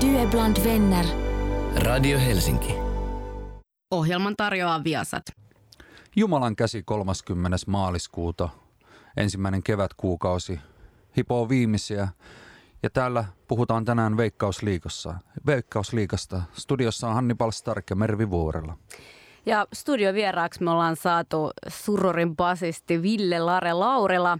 Du är bland vänner. Radio Helsinki. Ohjelman tarjoaa Viasat. Jumalan käsi 30. maaliskuuta, ensimmäinen kevätkuukausi, hipoo viimeisiä. Ja täällä puhutaan tänään Veikkausliikassa. Veikkausliikasta. Studiossa on Hannibal Stark ja Mervi Vuorella. Ja studiovieraaksi me ollaan saatu Surorin basisti Ville Lare Laurela,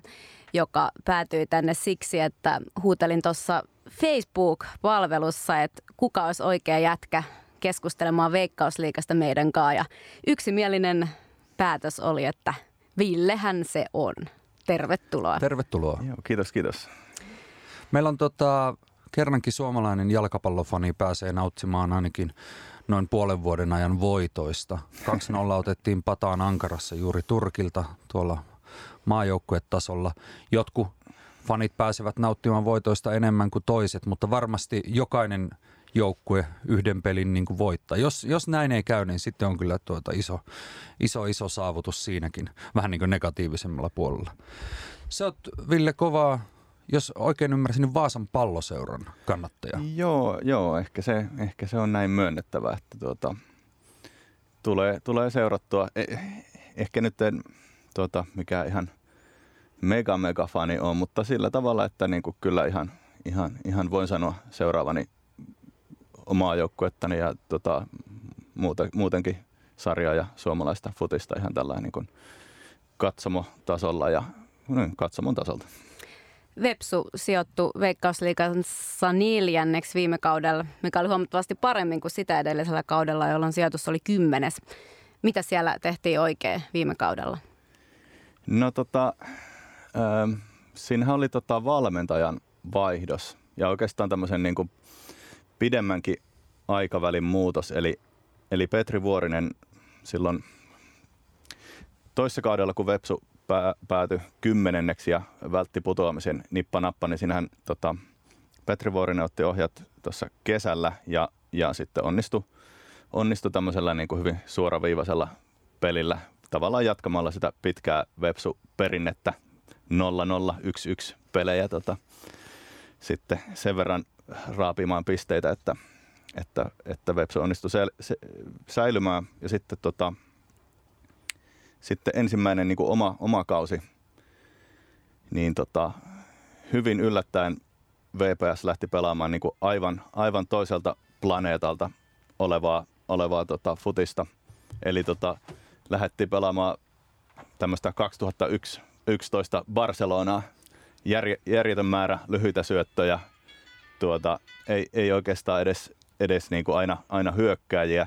joka päätyi tänne siksi, että huutelin tuossa Facebook-palvelussa, että kuka olisi oikea jätkä keskustelemaan Veikkausliikasta meidän kanssa. Ja yksimielinen päätös oli, että Villehän se on. Tervetuloa. Tervetuloa. Joo, kiitos, kiitos. Meillä on tota, kerrankin suomalainen jalkapallofani pääsee nauttimaan ainakin noin puolen vuoden ajan voitoista. 2-0 otettiin pataan Ankarassa juuri Turkilta tuolla maajoukkuetasolla. Jotkut fanit pääsevät nauttimaan voitoista enemmän kuin toiset, mutta varmasti jokainen joukkue yhden pelin niin kuin voittaa. Jos, jos näin ei käy, niin sitten on kyllä tuota iso, iso, iso saavutus siinäkin, vähän niin kuin negatiivisemmalla puolella. Se on Ville kovaa, jos oikein ymmärsin, niin Vaasan palloseuran kannattaja. Joo, joo ehkä, se, ehkä se on näin myönnettävä, että tuota, tulee, tulee seurattua. Eh, ehkä nyt en tuota, mikä ihan mega mega fani on, mutta sillä tavalla, että niin kuin kyllä ihan, ihan, ihan voin sanoa seuraavani omaa joukkuettani ja tota, muuta, muutenkin sarjaa ja suomalaista futista ihan tällä niin kuin katsomotasolla ja niin, katsomon tasolta. Vepsu sijoittui Veikkausliikassa neljänneksi viime kaudella, mikä oli huomattavasti paremmin kuin sitä edellisellä kaudella, jolloin sijoitus oli kymmenes. Mitä siellä tehtiin oikein viime kaudella? No tota, äh, siinähän oli tota valmentajan vaihdos ja oikeastaan tämmöisen niin kuin pidemmänkin aikavälin muutos. Eli, eli Petri Vuorinen silloin toissa kaudella, kun Vepsu pää, päätyi kymmenenneksi ja vältti putoamisen nippanappa, niin siinähän tota, Petri Vuorinen otti ohjat tuossa kesällä ja, ja sitten onnistui, onnistui tämmöisellä niin kuin hyvin suoraviivaisella pelillä tavallaan jatkamalla sitä pitkää Vepsu-perinnettä 0-0-1-1 pelejä tota, sitten sen verran raapimaan pisteitä, että, että, että Vepsu onnistui sä, se, säilymään. Ja sitten, tota, sitten ensimmäinen niin kuin oma, oma kausi, niin tota, hyvin yllättäen VPS lähti pelaamaan niin kuin aivan, aivan toiselta planeetalta olevaa, olevaa tota, futista. Eli tota, lähdettiin pelaamaan tämmöistä 2011 Barcelonaa, järjetön määrä lyhyitä syöttöjä – tuota, ei, ei oikeastaan edes, edes niin kuin aina, aina hyökkääjiä.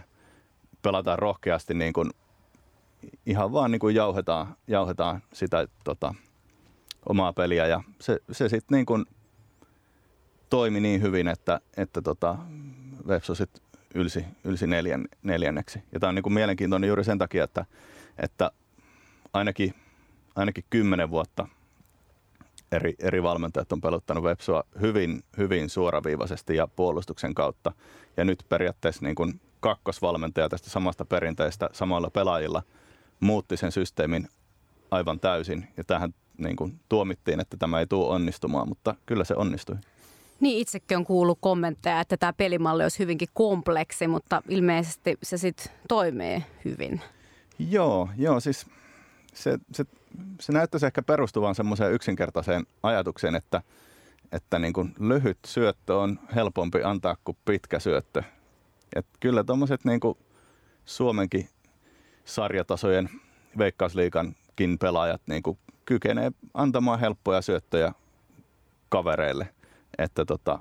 Pelataan rohkeasti niin kuin, ihan vaan niin kuin jauhetaan, jauhetaan sitä tota, omaa peliä ja se, se sitten niin kuin toimi niin hyvin, että, että tota, sitten ylsi, ylsi neljän, neljänneksi. Ja tämä on niin kuin mielenkiintoinen juuri sen takia, että, että ainakin, ainakin kymmenen vuotta – eri, eri valmentajat on peluttanut Vepsua hyvin, hyvin suoraviivaisesti ja puolustuksen kautta. Ja nyt periaatteessa niin kuin kakkosvalmentaja tästä samasta perinteestä samoilla pelaajilla muutti sen systeemin aivan täysin. Ja tähän niin kuin tuomittiin, että tämä ei tule onnistumaan, mutta kyllä se onnistui. Niin, itsekin on kuullut kommentteja, että tämä pelimalli olisi hyvinkin kompleksi, mutta ilmeisesti se sitten toimii hyvin. Joo, joo siis se, se se näyttäisi ehkä perustuvan semmoiseen yksinkertaiseen ajatukseen, että, että niin kuin lyhyt syöttö on helpompi antaa kuin pitkä syöttö. Et kyllä tuommoiset niin Suomenkin sarjatasojen veikkausliikankin pelaajat niin kuin kykenee antamaan helppoja syöttöjä kavereille. Että tota,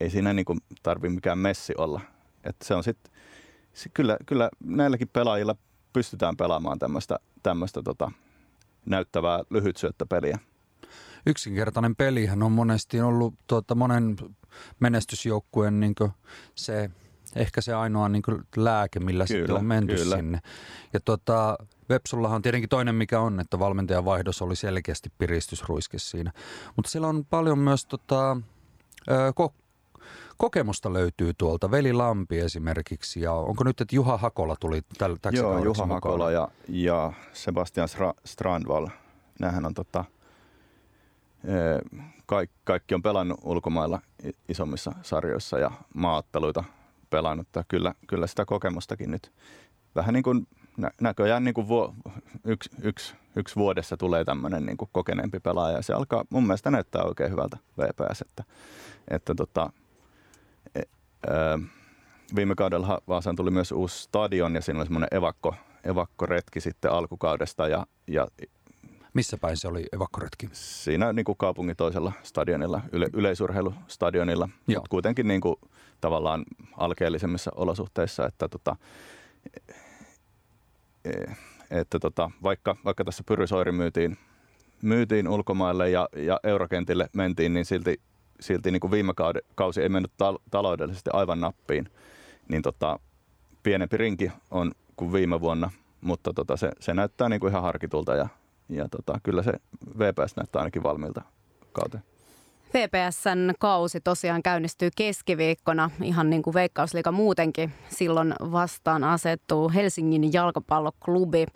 ei siinä niin kuin tarvi mikään messi olla. Että se on sitten, kyllä, kyllä näilläkin pelaajilla pystytään pelaamaan tämmöistä, tämmöistä tota, näyttävää lyhytsyöttöpeliä. Yksinkertainen pelihän on monesti ollut tuota, monen menestysjoukkueen niin se, ehkä se ainoa niin lääke, millä kyllä, sitten on menty kyllä. sinne. Ja tuota, Vepsullahan on tietenkin toinen, mikä on, että valmentajan vaihdos oli selkeästi piristysruiske siinä. Mutta siellä on paljon myös tota, kokemusta löytyy tuolta. Veli Lampi esimerkiksi ja onko nyt, että Juha Hakola tuli tällä Joo, Juha Hakola ja, ja Sebastian Strandval. Nämähän on tota, kaikki, kaikki on pelannut ulkomailla isommissa sarjoissa ja maatteluita pelannut. Ja kyllä, kyllä sitä kokemustakin nyt vähän niin kuin nä- näköjään niin kuin vuo, yksi, yksi, yksi vuodessa tulee tämmöinen niin kuin kokeneempi pelaaja ja se alkaa mun mielestä näyttää oikein hyvältä VPS, että, että tota, viime kaudella Vaasaan tuli myös uusi stadion ja siinä oli semmoinen evakko, evakkoretki sitten alkukaudesta ja, ja missä päin se oli evakkoretki? Siinä niin kuin kaupungin toisella stadionilla, yle, yleisurheilustadionilla, mutta kuitenkin niin kuin, tavallaan alkeellisemmissa olosuhteissa, että tota, e, että tota, vaikka, vaikka tässä Pyrysoiri myytiin, myytiin ulkomaille ja, ja eurokentille mentiin, niin silti, silti niin kuin viime kausi ei mennyt tal- taloudellisesti aivan nappiin. Niin tota, pienempi rinki on kuin viime vuonna, mutta tota, se, se näyttää niin kuin ihan harkitulta ja, ja tota, kyllä se VPS näyttää ainakin valmiilta kauteen. VPSn kausi tosiaan käynnistyy keskiviikkona, ihan niin kuin Veikkausliiga muutenkin. Silloin vastaan asettuu Helsingin jalkapalloklubi.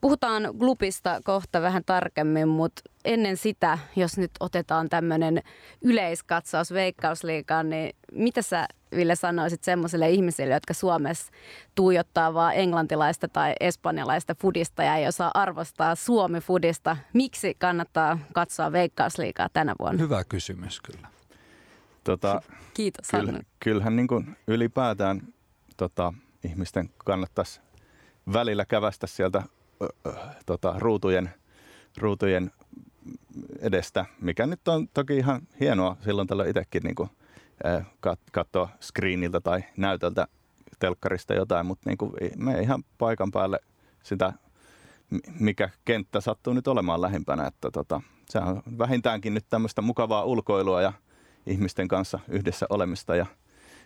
Puhutaan klubista kohta vähän tarkemmin, mutta ennen sitä, jos nyt otetaan tämmöinen yleiskatsaus Veikkausliigaan, niin mitä sä Ville sanoisit semmoisille ihmisille, jotka Suomessa tuijottaa vaan englantilaista tai espanjalaista fudista ja ei osaa arvostaa Suomi-fudista? Miksi kannattaa katsoa Veikkausliigaa tänä vuonna? Hyvä kysymys kyllä. Tota, Kiitos Kyllä, Kyllähän niin kuin ylipäätään tota, ihmisten kannattaisi välillä kävästä sieltä tota, ruutujen, ruutujen edestä, mikä nyt on toki ihan hienoa silloin tällä itsekin niin katsoa screeniltä tai näytöltä telkkarista jotain, mutta niin kuin me ihan paikan päälle sitä, mikä kenttä sattuu nyt olemaan lähimpänä. Että tota, se on vähintäänkin nyt tämmöistä mukavaa ulkoilua ja ihmisten kanssa yhdessä olemista ja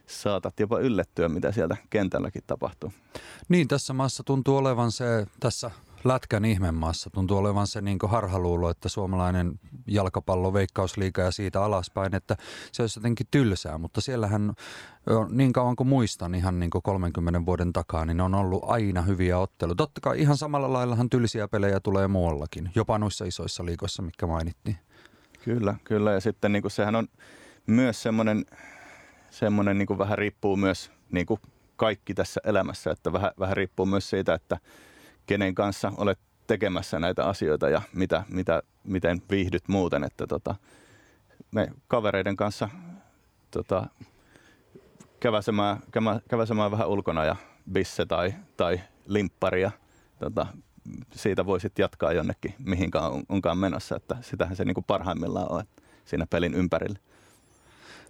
saatat jopa yllättyä, mitä sieltä kentälläkin tapahtuu. Niin, tässä maassa tuntuu olevan se, tässä lätkän ihmemaassa tuntuu olevan se niin harhaluulo, että suomalainen jalkapallo, veikkausliiga ja siitä alaspäin, että se olisi jotenkin tylsää, mutta siellähän niin kauan kuin muistan ihan niin kuin 30 vuoden takaa, niin on ollut aina hyviä otteluja. Totta kai ihan samalla laillahan tylsiä pelejä tulee muuallakin, jopa noissa isoissa liikoissa, mitkä mainittiin. Kyllä, kyllä ja sitten niin kuin sehän on myös semmoinen, semmoinen niin vähän riippuu myös niin kuin kaikki tässä elämässä, että vähän, vähän riippuu myös siitä, että kenen kanssa olet tekemässä näitä asioita ja mitä, mitä, miten viihdyt muuten. Että tota, me kavereiden kanssa tota, käväsemään, käväsemään vähän ulkona ja bisse tai, tai limppari ja tota, siitä voisit jatkaa jonnekin, mihinkään on, onkaan menossa. Että sitähän se niin kuin parhaimmillaan on siinä pelin ympärillä.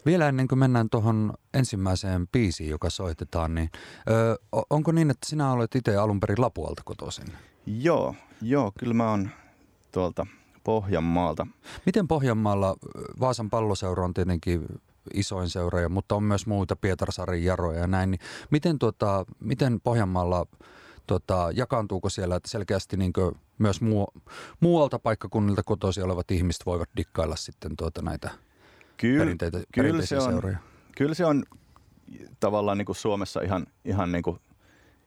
Vielä ennen kuin mennään tuohon ensimmäiseen biisiin, joka soitetaan, niin ö, onko niin, että sinä olet itse alun perin Lapualta kotoisin? Joo, joo, kyllä mä oon tuolta Pohjanmaalta. Miten Pohjanmaalla Vaasan palloseura on tietenkin isoin seura, mutta on myös muita Pietarsarin jaroja ja näin. Niin miten, tuota, miten Pohjanmaalla tota, jakaantuuko siellä, että selkeästi niin myös muu, muualta paikkakunnilta kotoisin olevat ihmiset voivat dikkailla sitten tuota näitä Kyll, perinteitä, kyllä se on, seuroja? Kyllä se on tavallaan niin kuin Suomessa ihan, ihan niin kuin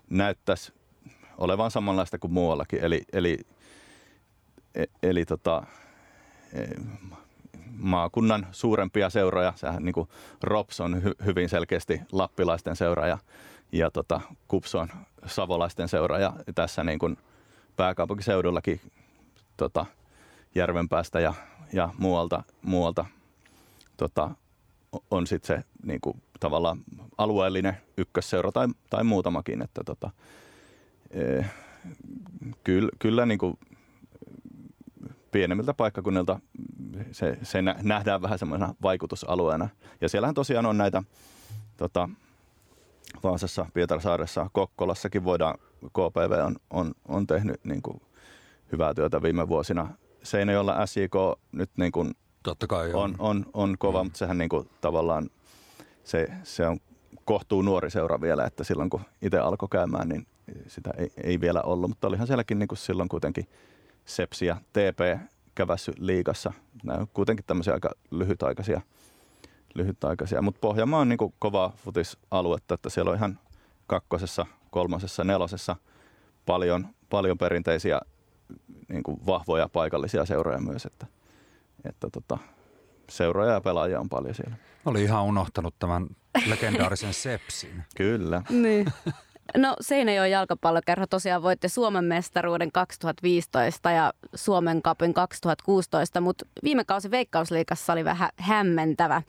näyttäisi olevan samanlaista kuin muuallakin. Eli, eli, e, eli tota, e, maakunnan suurempia seuroja. Sehän niin kuin ROPS on hy, hyvin selkeästi lappilaisten seura ja, ja tota, KUPS on savolaisten seura. Ja tässä niin kuin pääkaupunkiseudullakin tota, Järvenpäästä ja, ja muualta, muualta tota, on sitten se niin kuin, tavallaan alueellinen ykkösseura tai, tai muutamakin. Että, tota, e, kyllä, kyllä niin kuin, pienemmiltä paikkakunnilta se, se nähdään vähän semmoisena vaikutusalueena. Ja siellähän tosiaan on näitä tota, Vaasassa, Pietarsaaressa, Kokkolassakin voidaan, KPV on, on, on tehnyt niin kuin, hyvää työtä viime vuosina. Seinäjoella SJK nyt niin kuin, Totta kai on. On, on kova, mm. mutta sehän niin kuin, tavallaan se, se on kohtuu nuori seura vielä, että silloin kun itse alkoi käymään, niin sitä ei, ei vielä ollut, mutta olihan sielläkin niin kuin silloin kuitenkin Sepsi ja TP kävässy liigassa. Nämä on kuitenkin tämmöisiä aika lyhytaikaisia, lyhytaikaisia. mutta Pohjanmaa on niin kuin kova futisaluetta, että siellä on ihan kakkosessa, kolmosessa, nelosessa paljon, paljon perinteisiä niin kuin vahvoja paikallisia seuroja myös, että että tota, seuroja ja pelaajia on paljon siellä. Oli ihan unohtanut tämän legendaarisen Sepsin. Kyllä. Niin. No Seinäjoen jalkapallokerho tosiaan voitte Suomen mestaruuden 2015 ja Suomen kapin 2016, mutta viime kausi Veikkausliikassa oli vähän hämmentävä.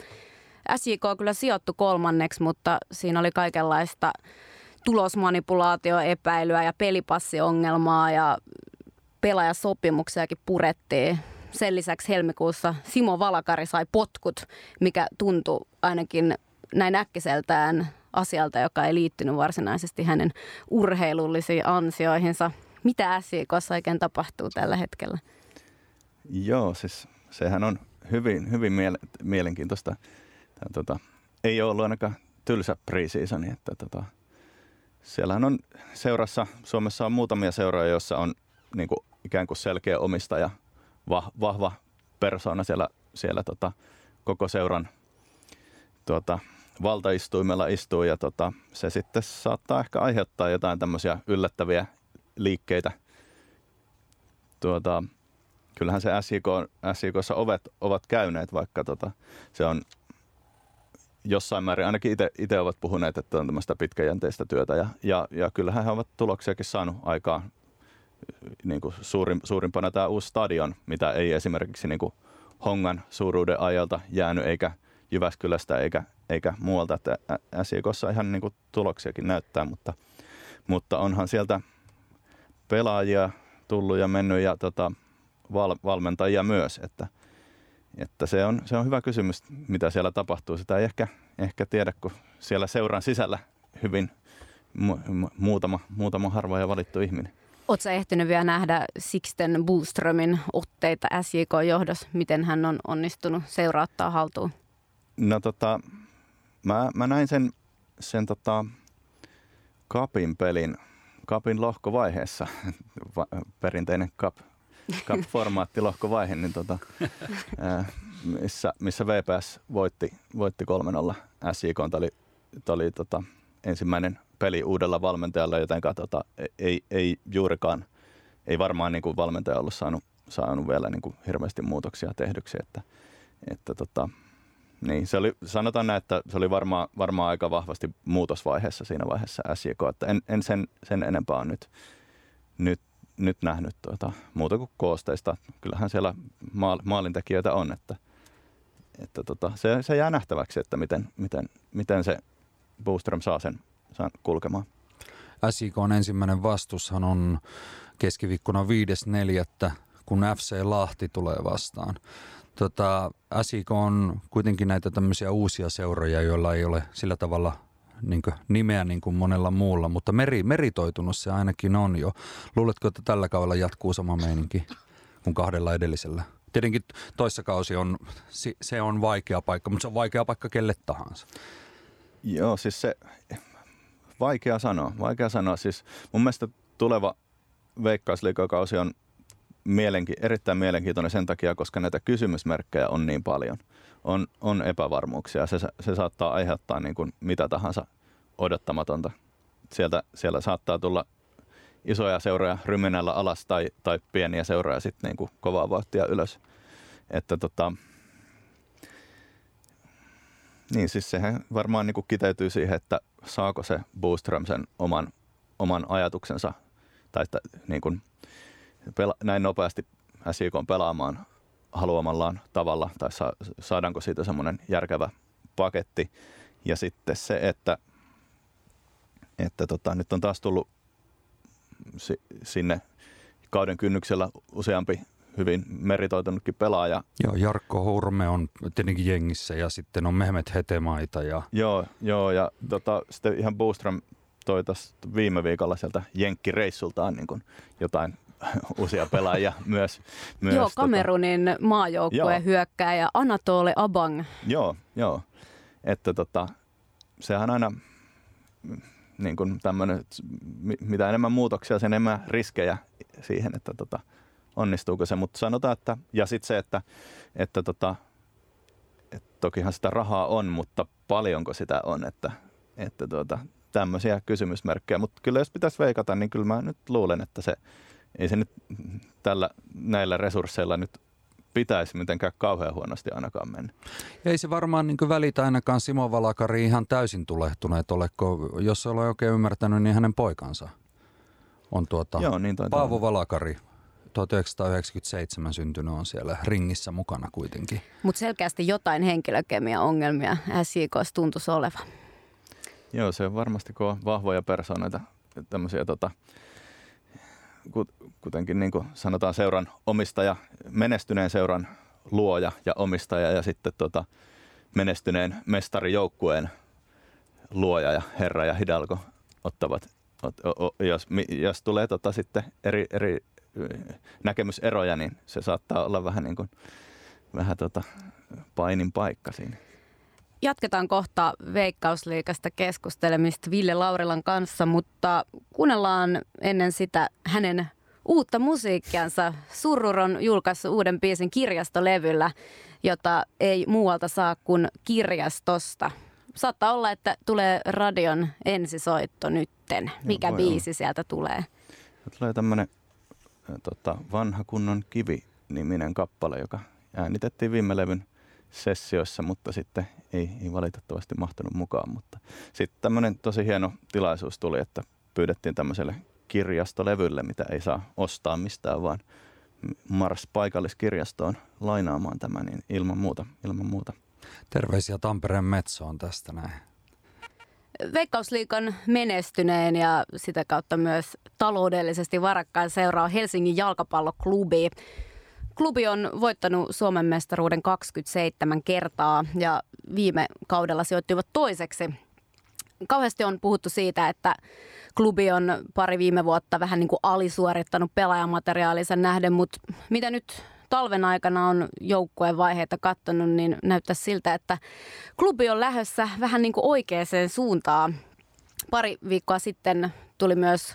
SJK kyllä sijoittu kolmanneksi, mutta siinä oli kaikenlaista tulosmanipulaatioepäilyä ja pelipassiongelmaa ja pelaajasopimuksiakin purettiin. Sen lisäksi helmikuussa Simo Valakari sai potkut, mikä tuntui ainakin näin äkkiseltään asialta, joka ei liittynyt varsinaisesti hänen urheilullisiin ansioihinsa. Mitä SJKssa oikein tapahtuu tällä hetkellä? Joo, siis sehän on hyvin, hyvin miele- mielenkiintoista. Tämä, tota, ei ole ollut ainakaan tylsä pre-seasoni, että tota, siellähän on seurassa, Suomessa on muutamia seuroja, joissa on niin kuin, ikään kuin selkeä omistaja, vah, vahva persona siellä, siellä tota, koko seuran tuota, valtaistuimella istuu ja tota, se sitten saattaa ehkä aiheuttaa jotain tämmöisiä yllättäviä liikkeitä. Tuota, kyllähän se SJK, SJKssa ovet ovat käyneet, vaikka tota, se on jossain määrin, ainakin itse ovat puhuneet, että on tämmöistä pitkäjänteistä työtä ja, ja, ja kyllähän he ovat tuloksiakin saanut aikaan. Niin kuin suurin, suurimpana tämä uusi stadion, mitä ei esimerkiksi niin kuin Hongan suuruuden ajalta jäänyt eikä Jyväskylästä eikä, eikä muualta, että SJKssa ihan niin kuin tuloksiakin näyttää, mutta, mutta onhan sieltä pelaajia tullut ja mennyt ja tota, val, valmentajia myös, että, että se, on, se on hyvä kysymys, mitä siellä tapahtuu. Sitä ei ehkä, ehkä tiedä, kun siellä seuran sisällä hyvin mu- muutama, muutama harva ja valittu ihminen. Oletko ehtinyt vielä nähdä Sixten Bullströmin otteita SJK-johdossa, miten hän on onnistunut seurauttaa haltuun? No tota, mä, mä näin sen, sen tota, kapin pelin, kapin lohkovaiheessa, perinteinen kap, kap-formaatti lohkovaihe, niin tota, ää, missä, missä VPS voitti, voitti 3-0 SJK. Tämä oli, oli tota, ensimmäinen peli uudella valmentajalla, joten tota, ei, ei juurikaan, ei varmaan niin kuin valmentaja ollut saanut, saanut vielä niin kuin hirveästi muutoksia tehdyksi, että, että tota, niin, se oli, sanotaan näin, että se oli varmaan, varmaan aika vahvasti muutosvaiheessa siinä vaiheessa SJK, että en, en sen, sen enempää nyt, nyt, nyt nähnyt tuota, muuta kuin koosteista. Kyllähän siellä maal, maalintekijöitä on, että, että tota, se, se jää nähtäväksi, että miten, miten, miten se Boostrom saa sen kulkemaan. SJK on ensimmäinen vastushan on keskiviikkona 5.4., kun FC Lahti tulee vastaan. Tota, SIK on kuitenkin näitä tämmöisiä uusia seuroja, joilla ei ole sillä tavalla niin kuin, nimeä niin kuin monella muulla, mutta meri, meritoitunut se ainakin on jo. Luuletko, että tällä kaudella jatkuu sama meininki kuin kahdella edellisellä? Tietenkin toissa kausi on, se on vaikea paikka, mutta se on vaikea paikka kelle tahansa. Joo, siis se, vaikea sanoa, vaikea sanoa. Siis mun mielestä tuleva veikkausliikakausi on mielenki- erittäin mielenkiintoinen sen takia, koska näitä kysymysmerkkejä on niin paljon. On, on epävarmuuksia. Se, se saattaa aiheuttaa niin kuin mitä tahansa odottamatonta. Sieltä, siellä saattaa tulla isoja seuroja ryminällä alas tai, tai pieniä seuroja sitten niin kuin kovaa vauhtia ylös. Että tota, niin siis sehän varmaan niin kuin kiteytyy siihen, että saako se Boostrom sen oman, oman ajatuksensa tai että niin kuin pela- näin nopeasti SJK pelaamaan haluamallaan tavalla tai sa- saadaanko siitä semmoinen järkevä paketti. Ja sitten se, että, että tota, nyt on taas tullut si- sinne kauden kynnyksellä useampi hyvin meritoitunutkin pelaaja. Joo, Jarkko Hurme on tietenkin jengissä ja sitten on Mehmet Hetemaita. Ja... Joo, joo, ja tota, sitten ihan Boostrom toi viime viikolla sieltä Jenkki-reissultaan niin jotain uusia pelaajia myös. myös joo, tota- Kamerunin tota, maajoukkue hyökkääjä Anatole Abang. Joo, joo. Että tota, sehän aina niin kuin tämmönen, mitä enemmän muutoksia, sen enemmän riskejä siihen, että tota, onnistuuko se. Mutta sanotaan, että, ja sitten se, että, että tota, et tokihan sitä rahaa on, mutta paljonko sitä on, että, että tuota, tämmöisiä kysymysmerkkejä. Mutta kyllä jos pitäisi veikata, niin kyllä mä nyt luulen, että se ei se nyt tällä, näillä resursseilla nyt pitäisi mitenkään kauhean huonosti ainakaan mennä. Ei se varmaan niin välitä ainakaan Simo Valakari ihan täysin tulehtuneet ole, jos olen oikein ymmärtänyt, niin hänen poikansa on tuota Joo, niin Paavo Valakari, 1997 syntynyt on siellä ringissä mukana kuitenkin. Mutta selkeästi jotain henkilökemia ongelmia SJKs tuntuisi olevan. Joo, se on varmasti kun on vahvoja persoonoita, tämmöisiä tota, kuitenkin niin kuin sanotaan seuran omistaja, menestyneen seuran luoja ja omistaja ja sitten tota, menestyneen mestarijoukkueen luoja ja herra ja hidalgo ottavat, ot, o, jos, jos tulee tota sitten eri, eri näkemyseroja, niin se saattaa olla vähän niin kuin, vähän tota painin paikka siinä. Jatketaan kohta Veikkausliikasta keskustelemista Ville Laurilan kanssa, mutta kuunnellaan ennen sitä hänen uutta musiikkiansa. Surrur on julkaissut uuden biisin kirjastolevyllä, jota ei muualta saa kuin kirjastosta. Saattaa olla, että tulee radion ensisoitto nytten. Mikä biisi olla. sieltä tulee? Tulee tämmöinen tota, vanha kunnon kivi-niminen kappale, joka äänitettiin viime levyn sessioissa, mutta sitten ei, ei valitettavasti mahtunut mukaan. Mutta sitten tämmöinen tosi hieno tilaisuus tuli, että pyydettiin tämmöiselle kirjastolevylle, mitä ei saa ostaa mistään, vaan Mars paikalliskirjastoon lainaamaan tämä, niin ilman muuta, ilman muuta. Terveisiä Tampereen Metsoon tästä näin. Veikkausliikan menestyneen ja sitä kautta myös taloudellisesti varakkaan seuraa Helsingin jalkapalloklubi. Klubi on voittanut Suomen mestaruuden 27 kertaa ja viime kaudella sijoittuivat toiseksi. Kauheasti on puhuttu siitä, että klubi on pari viime vuotta vähän niin kuin alisuorittanut pelaajamateriaalinsa nähden, mutta mitä nyt talven aikana on joukkueen vaiheita katsonut, niin näyttää siltä, että klubi on lähdössä vähän niin kuin oikeaan suuntaan. Pari viikkoa sitten tuli myös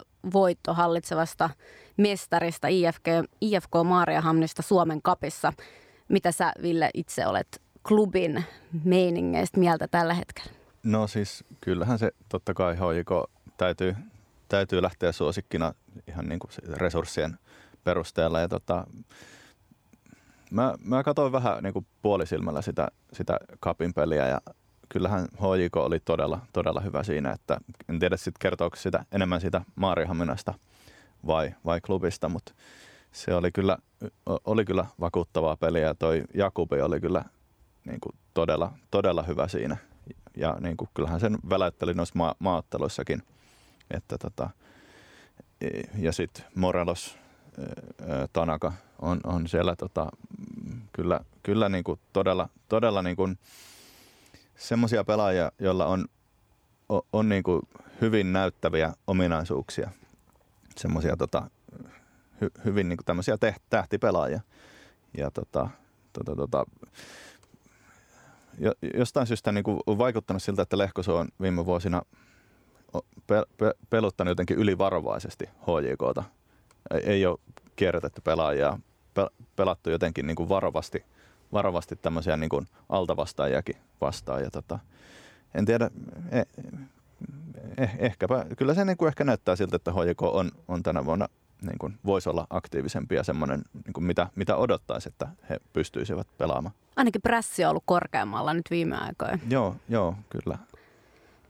3-0 voitto hallitsevasta mestarista IFK, IFK Maariahamnista Suomen kapissa. Mitä sä Ville itse olet klubin meiningeistä mieltä tällä hetkellä? No siis kyllähän se totta kai HJK täytyy, täytyy lähteä suosikkina ihan niin kuin resurssien perusteella. Ja tota, mä, mä katsoin vähän niin kuin puolisilmällä sitä, sitä kapin peliä ja kyllähän HJK oli todella, todella hyvä siinä, että en tiedä sitten kertooko sitä enemmän sitä Maarihaminasta vai, vai klubista, mutta se oli kyllä, oli kyllä vakuuttavaa peliä ja toi Jakubi oli kyllä niin kuin todella, todella hyvä siinä. Ja niin kuin, kyllähän sen väläytteli noissa ma- maatteluissakin. Että tota, ja sitten Morelos, Tanaka on, on siellä tota, kyllä, kyllä niin kuin todella, todella niin kuin semmoisia pelaajia, joilla on, on, on niin kuin hyvin näyttäviä ominaisuuksia. Semmoisia tota, hy, hyvin niin kuin tämmöisiä tähtipelaajia. Ja tota, tota, tota, jostain syystä niin kuin vaikuttanut siltä, että Lehkoso on viime vuosina pe- pe- peluttanut jotenkin ylivarovaisesti HJKta. Ei, ole kierrätetty pelaajia, pe- pelattu jotenkin niin kuin varovasti, varovasti tämmöisiä niin kuin altavastaajiakin vastaan. Ja tota, en tiedä, eh, eh, ehkäpä, kyllä se niin kuin ehkä näyttää siltä, että HJK on, on tänä vuonna niin kuin voisi olla aktiivisempi ja semmoinen, niin kuin mitä, mitä odottaisi, että he pystyisivät pelaamaan. Ainakin pressi on ollut korkeammalla nyt viime aikoina. Joo, joo, kyllä.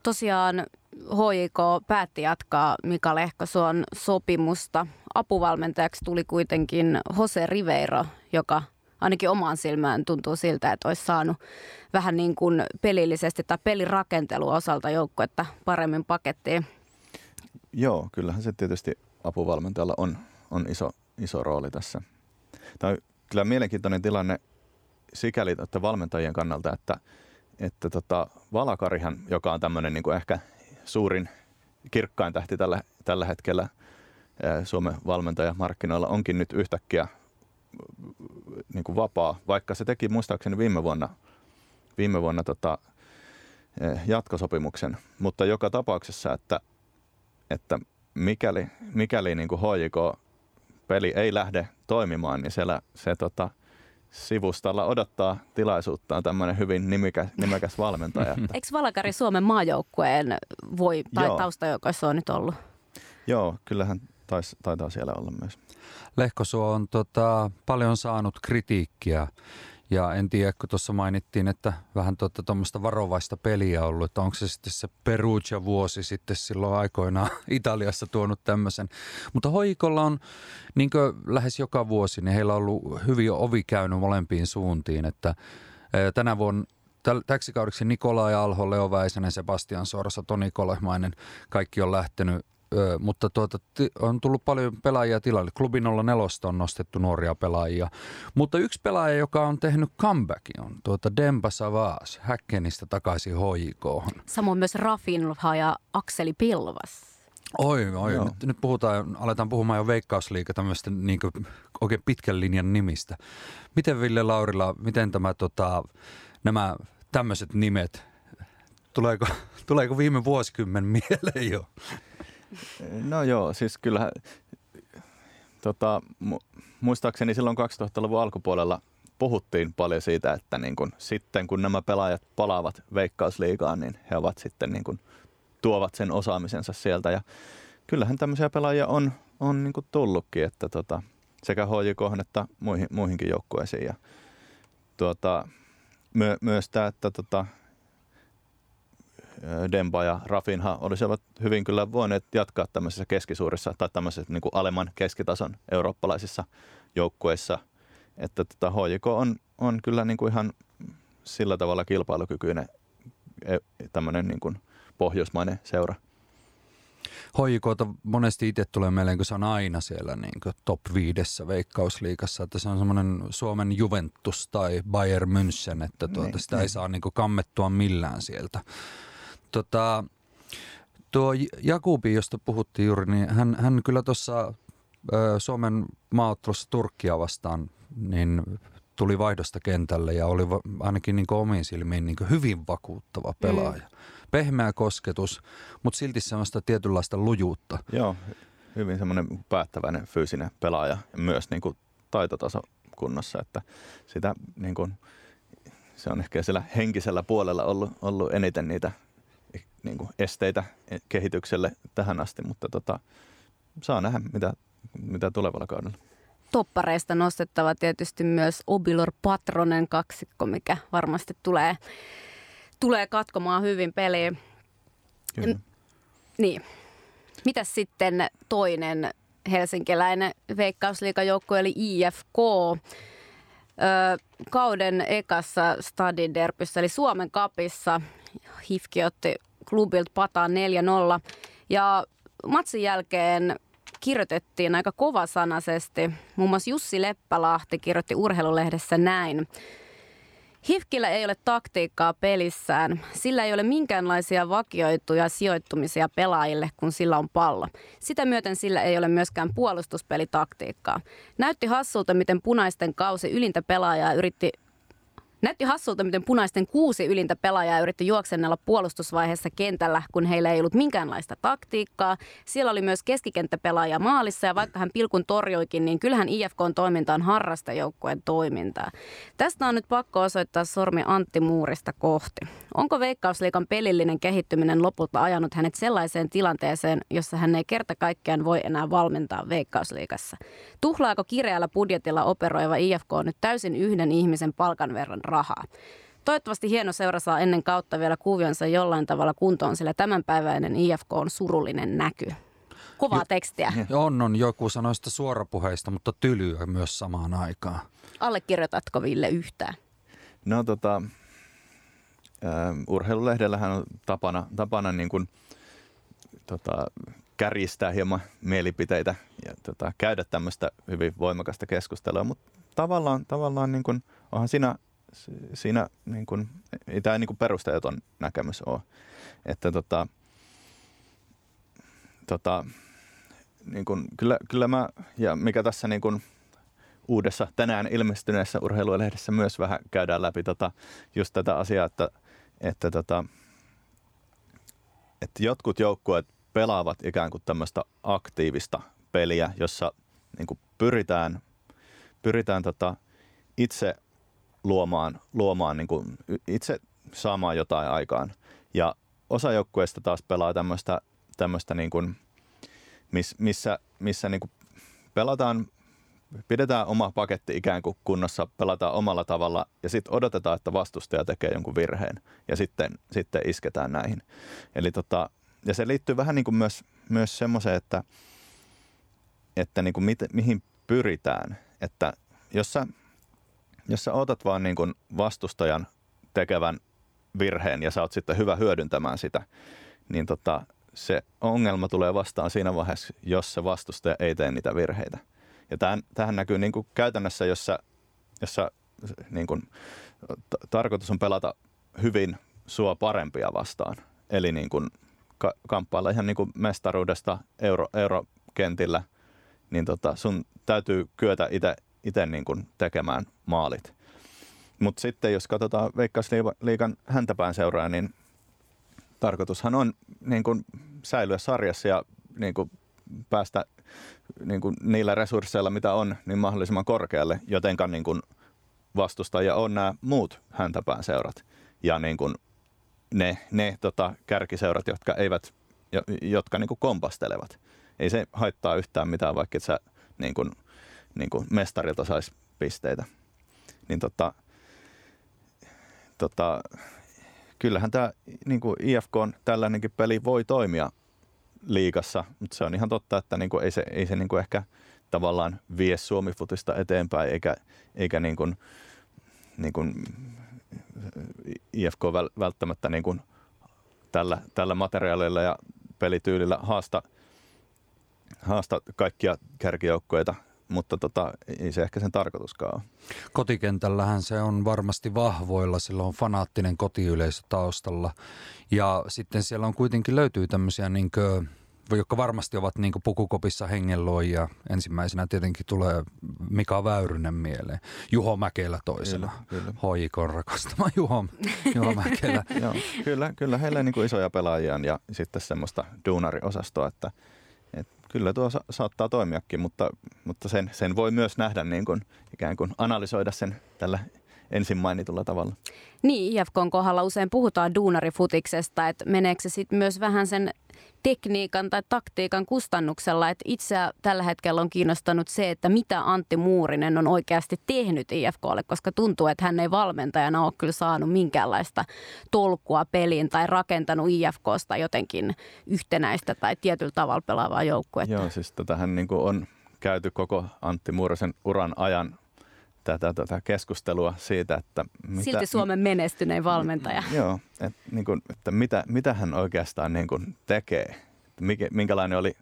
Tosiaan HJK päätti jatkaa Mika Lehkosuon sopimusta. Apuvalmentajaksi tuli kuitenkin Jose Riveiro, joka ainakin omaan silmään tuntuu siltä, että olisi saanut vähän niin kuin pelillisesti tai pelirakentelu osalta joukkuetta paremmin pakettiin. Joo, kyllähän se tietysti apuvalmentajalla on, on iso, iso rooli tässä. Tämä on kyllä mielenkiintoinen tilanne sikäli että valmentajien kannalta, että, että tota, Valakarihan, joka on tämmöinen niin kuin ehkä suurin kirkkain tähti tällä, tällä hetkellä Suomen valmentajamarkkinoilla, onkin nyt yhtäkkiä niin kuin vapaa, vaikka se teki muistaakseni viime vuonna, viime vuonna tota, jatkosopimuksen. Mutta joka tapauksessa, että, että mikäli, mikäli niin kuin HJK-peli ei lähde toimimaan, niin siellä se tota, sivustalla odottaa tilaisuuttaan tämmöinen hyvin nimikäs, nimekäs valmentaja. Eikö Valakari Suomen maajoukkueen voi tai taustajoukoissa on nyt ollut? Joo, kyllähän tais, taitaa siellä olla myös. Lehkosuo on tota, paljon saanut kritiikkiä ja en tiedä, kun tuossa mainittiin, että vähän tuommoista varovaista peliä ollut, että onko se sitten se Perugia-vuosi sitten silloin aikoinaan Italiassa tuonut tämmöisen. Mutta Hoikolla on niin lähes joka vuosi, niin heillä on ollut hyvin ovi käynyt molempiin suuntiin, että tänä vuonna Täksi kaudeksi Nikolai Alho, Leo Väisänen, Sebastian Sorsa, Toni Kolehmainen, kaikki on lähtenyt Ö, mutta tuota, on tullut paljon pelaajia tilalle. Klubi 04 on nostettu nuoria pelaajia. Mutta yksi pelaaja, joka on tehnyt comebackin, on tuota Demba Savas Häkkenistä takaisin hoikoon. Samoin myös Rafinha ja Akseli Pilvas. Oi, oi. Nyt, nyt, puhutaan, aletaan puhumaan jo veikkausliikaa tämmöistä niin oikein pitkän linjan nimistä. Miten Ville Laurila, miten tämä, tota, nämä tämmöiset nimet, tuleeko, tuleeko viime vuosikymmen mieleen jo? No joo, siis kyllähän tota, mu- muistaakseni silloin 2000-luvun alkupuolella puhuttiin paljon siitä, että niin kun, sitten kun nämä pelaajat palaavat veikkausliigaan, niin he ovat sitten niin kun, tuovat sen osaamisensa sieltä. Ja kyllähän tämmöisiä pelaajia on, on niin tullutkin, että tota, sekä HJK että muihin, muihinkin joukkueisiin. Ja, tuota, my, myös tämä, että tota, Demba ja Rafinha olisivat hyvin kyllä voineet jatkaa tämmöisissä keskisuurissa tai tämmöisissä niin kuin alemman keskitason eurooppalaisissa joukkueissa. Että tota, HJK on, on kyllä niin kuin ihan sillä tavalla kilpailukykyinen e, tämmöinen niin kuin pohjoismainen seura. HJKta monesti itse tulee mieleen, kun se on aina siellä niin top viidessä veikkausliikassa, että se on semmoinen Suomen Juventus tai Bayern München, että tuota, niin, sitä niin. ei saa niin kammettua millään sieltä. Tota, tuo Jakubi, josta puhuttiin juuri, niin hän, hän kyllä tuossa Suomen maaottelussa Turkkia vastaan, niin tuli vaihdosta kentälle ja oli ainakin niin omiin silmiin niin hyvin vakuuttava pelaaja. Mm. Pehmeä kosketus, mutta silti semmoista tietynlaista lujuutta. Joo, hyvin semmoinen päättäväinen fyysinen pelaaja ja myös niin kuin taitotaso kunnossa, että sitä niin kuin, se on ehkä siellä henkisellä puolella ollut, ollut eniten niitä niin kuin esteitä kehitykselle tähän asti, mutta tota, saa nähdä, mitä, mitä tulevalla kaudella. Toppareista nostettava tietysti myös Obilor Patronen kaksikko, mikä varmasti tulee, tulee katkomaan hyvin peliä. Kyllä. Niin. Mitäs sitten toinen helsinkiläinen veikkausliikajoukkue eli IFK? Öö, kauden ekassa Stadin derbyssä eli Suomen kapissa Hifki otti klubilta pataan 4-0. Ja matsin jälkeen kirjoitettiin aika kovasanaisesti. Muun muassa Jussi Leppälahti kirjoitti urheilulehdessä näin. Hifkillä ei ole taktiikkaa pelissään. Sillä ei ole minkäänlaisia vakioituja sijoittumisia pelaajille, kun sillä on pallo. Sitä myöten sillä ei ole myöskään puolustuspelitaktiikkaa. Näytti hassulta, miten punaisten kausi ylintä pelaajaa yritti Näytti hassulta, miten punaisten kuusi ylintä pelaajaa yritti juoksennella puolustusvaiheessa kentällä, kun heillä ei ollut minkäänlaista taktiikkaa. Siellä oli myös keskikenttäpelaaja maalissa ja vaikka hän pilkun torjoikin, niin kyllähän IFKn toiminta on harrastajoukkueen toimintaa. Tästä on nyt pakko osoittaa sormi Antti Muurista kohti. Onko Veikkausliikan pelillinen kehittyminen lopulta ajanut hänet sellaiseen tilanteeseen, jossa hän ei kerta kaikkiaan voi enää valmentaa Veikkausliikassa? Tuhlaako kireällä budjetilla operoiva IFK nyt täysin yhden ihmisen palkan verran rahaa. Toivottavasti hieno seura saa ennen kautta vielä kuvionsa jollain tavalla kuntoon, sillä tämänpäiväinen IFK on surullinen näky. Kovaa jo, tekstiä. On, on. Joku sanoi sitä suorapuheista, mutta tylyä myös samaan aikaan. Allekirjoitatko Ville yhtään? No tota, urheilulehdellähän on tapana, tapana niin kuin, tota, kärjistää hieman mielipiteitä ja tota, käydä tämmöistä hyvin voimakasta keskustelua, mutta tavallaan, tavallaan niin kuin, onhan siinä siinä niin kuin, ei tämä niin kuin perusteeton näkemys ole. Että tota, tota, niin kuin, kyllä, kyllä mä, ja mikä tässä niin kuin uudessa tänään ilmestyneessä urheilulehdessä myös vähän käydään läpi tota, just tätä asiaa, että, että, tota, että jotkut joukkueet pelaavat ikään kuin tämmöistä aktiivista peliä, jossa niin kuin pyritään, pyritään tota, itse luomaan, luomaan niin kuin itse saamaan jotain aikaan. Ja osa joukkueista taas pelaa tämmöistä, tämmöistä niin kuin, miss, missä, missä niin kuin pelataan, pidetään oma paketti ikään kuin kunnossa, pelataan omalla tavalla ja sitten odotetaan, että vastustaja tekee jonkun virheen ja sitten, sitten isketään näihin. Eli tota, ja se liittyy vähän niin kuin myös, myös semmoiseen, että, että niin kuin mit, mihin pyritään. Että jos sä, jos sä otat vaan niin kuin vastustajan tekevän virheen ja sä oot sitten hyvä hyödyntämään sitä, niin tota, se ongelma tulee vastaan siinä vaiheessa, jos se vastustaja ei tee niitä virheitä. Ja tähän, tähän näkyy niin kuin käytännössä, jossa, jossa niin kuin, t- tarkoitus on pelata hyvin sua parempia vastaan. Eli niin kuin ka- kamppailla ihan niin kuin mestaruudesta euro, eurokentillä, niin tota, sun täytyy kyetä itse niin tekemään maalit. Mutta sitten jos katsotaan Veikkausliikan häntäpään seuraa, niin tarkoitushan on niin kuin säilyä sarjassa ja niin kuin päästä niin kuin niillä resursseilla, mitä on, niin mahdollisimman korkealle, jotenka niin kuin vastustajia on nämä muut häntäpään seurat. Ja niin kuin ne, ne tota, kärkiseurat, jotka, eivät, jotka niin kuin kompastelevat. Ei se haittaa yhtään mitään, vaikka et sä niin kuin, niin kuin mestarilta saisi pisteitä. Niin tota, tota, kyllähän tämä niin IFK on tällainenkin peli voi toimia liikassa, mutta se on ihan totta, että niin kuin ei se, ei se niin kuin ehkä tavallaan vie Suomi-futista eteenpäin, eikä, eikä niin kuin, niin kuin IFK välttämättä niin kuin tällä, tällä materiaalilla ja pelityylillä haasta, haasta kaikkia kärkijoukkoita – mutta tota, ei se ehkä sen tarkoituskaan ole. Kotikentällähän se on varmasti vahvoilla, sillä on fanaattinen kotiyleisö taustalla ja sitten siellä on kuitenkin löytyy tämmöisiä niin kuin, jotka varmasti ovat niin pukukopissa hengenloijia. Ensimmäisenä tietenkin tulee Mika Väyrynen mieleen. Juho Mäkelä toisena. Kyllä, kyllä. Hoikon rakastama Juho, Juho Mäkelä. Joo, kyllä, kyllä heillä niin isoja pelaajia ja sitten semmoista duunariosastoa, että – kyllä tuo sa- saattaa toimiakin, mutta, mutta sen, sen voi myös nähdä niin kuin, ikään kuin analysoida sen tällä ensin mainitulla tavalla. Niin, IFKn kohdalla usein puhutaan duunarifutiksesta, että meneekö se sitten myös vähän sen tekniikan tai taktiikan kustannuksella. Että itse tällä hetkellä on kiinnostanut se, että mitä Antti Muurinen on oikeasti tehnyt IFKlle, koska tuntuu, että hän ei valmentajana ole kyllä saanut minkäänlaista tolkua peliin tai rakentanut IFKsta jotenkin yhtenäistä tai tietyllä tavalla pelaavaa joukkuetta. Joo, siis tätähän niin on käyty koko Antti Muurisen uran ajan tätä, tätä keskustelua siitä, että... Mitä, Silti Suomen menestynein valmentaja. Joo, et, niin kuin, että mitä, mitä hän oikeastaan niin kuin tekee. Mikä, minkälainen oli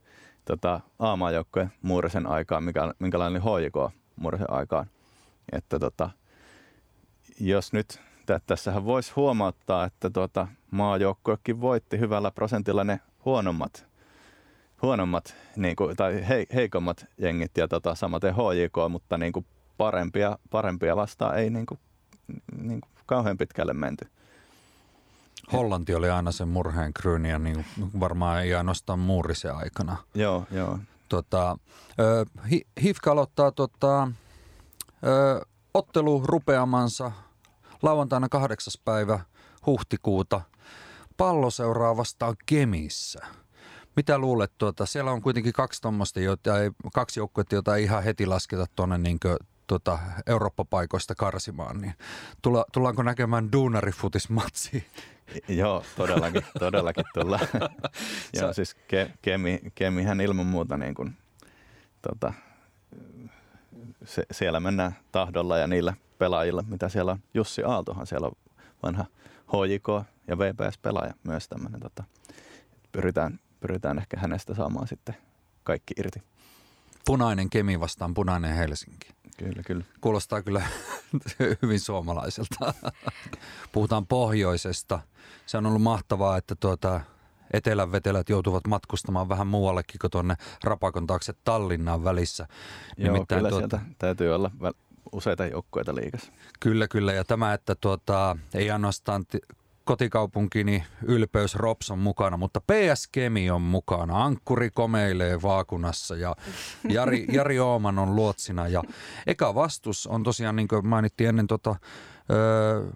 tota, A-maajoukkojen muurisen aikaan, mikä, minkälainen oli HJK muurisen aikaan. Että tota, jos nyt, tässähän voisi huomauttaa, että tota, maajoukkojekin voitti hyvällä prosentilla ne huonommat huonommat niin kuin, tai heikommat jengit ja tota, samaten HJK, mutta niin kuin parempia, parempia vastaan ei niin kuin, niin kuin kauhean pitkälle menty. Hollanti oli aina sen murheen kryyni ja niin varmaan ei ainoastaan muurisen aikana. Joo, joo. Tota, Hifka aloittaa tota, ö, ottelu rupeamansa lauantaina kahdeksas päivä huhtikuuta. Pallo seuraa vastaan Kemissä. Mitä luulet, tuota, siellä on kuitenkin kaksi tuommoista, kaksi joukkuetta, joita ei ihan heti lasketa tuonne niin tuota, Eurooppa-paikoista karsimaan, niin tulla, tullaanko näkemään duunarifutismatsi? Joo, todellakin, todellakin tullaan. Joo, siis ke, kemi, Kemihän ilman muuta niin kuin, tota, se, siellä mennään tahdolla ja niillä pelaajilla, mitä siellä on. Jussi Aaltohan siellä on vanha HJK ja VPS-pelaaja myös tämmöinen. Tota, pyritään, pyritään ehkä hänestä saamaan sitten kaikki irti. Punainen Kemi vastaan punainen Helsinki. Kyllä, kyllä. Kuulostaa kyllä hyvin suomalaiselta. Puhutaan pohjoisesta. Se on ollut mahtavaa, että tuota, etelän vetelät joutuvat matkustamaan vähän muuallekin kuin tuonne Rapakon taakse Tallinnaan välissä. Joo, Nimittäin kyllä tuota, sieltä täytyy olla useita joukkueita liikassa. Kyllä, kyllä. Ja tämä, että tuota, ei ainoastaan kotikaupunkini ylpeys Rops on mukana, mutta PS Kemi on mukana. Ankkuri komeilee vaakunassa ja Jari, Jari Ooman on luotsina. Ja eka vastus on tosiaan, niin kuin mainittiin ennen tota, ö,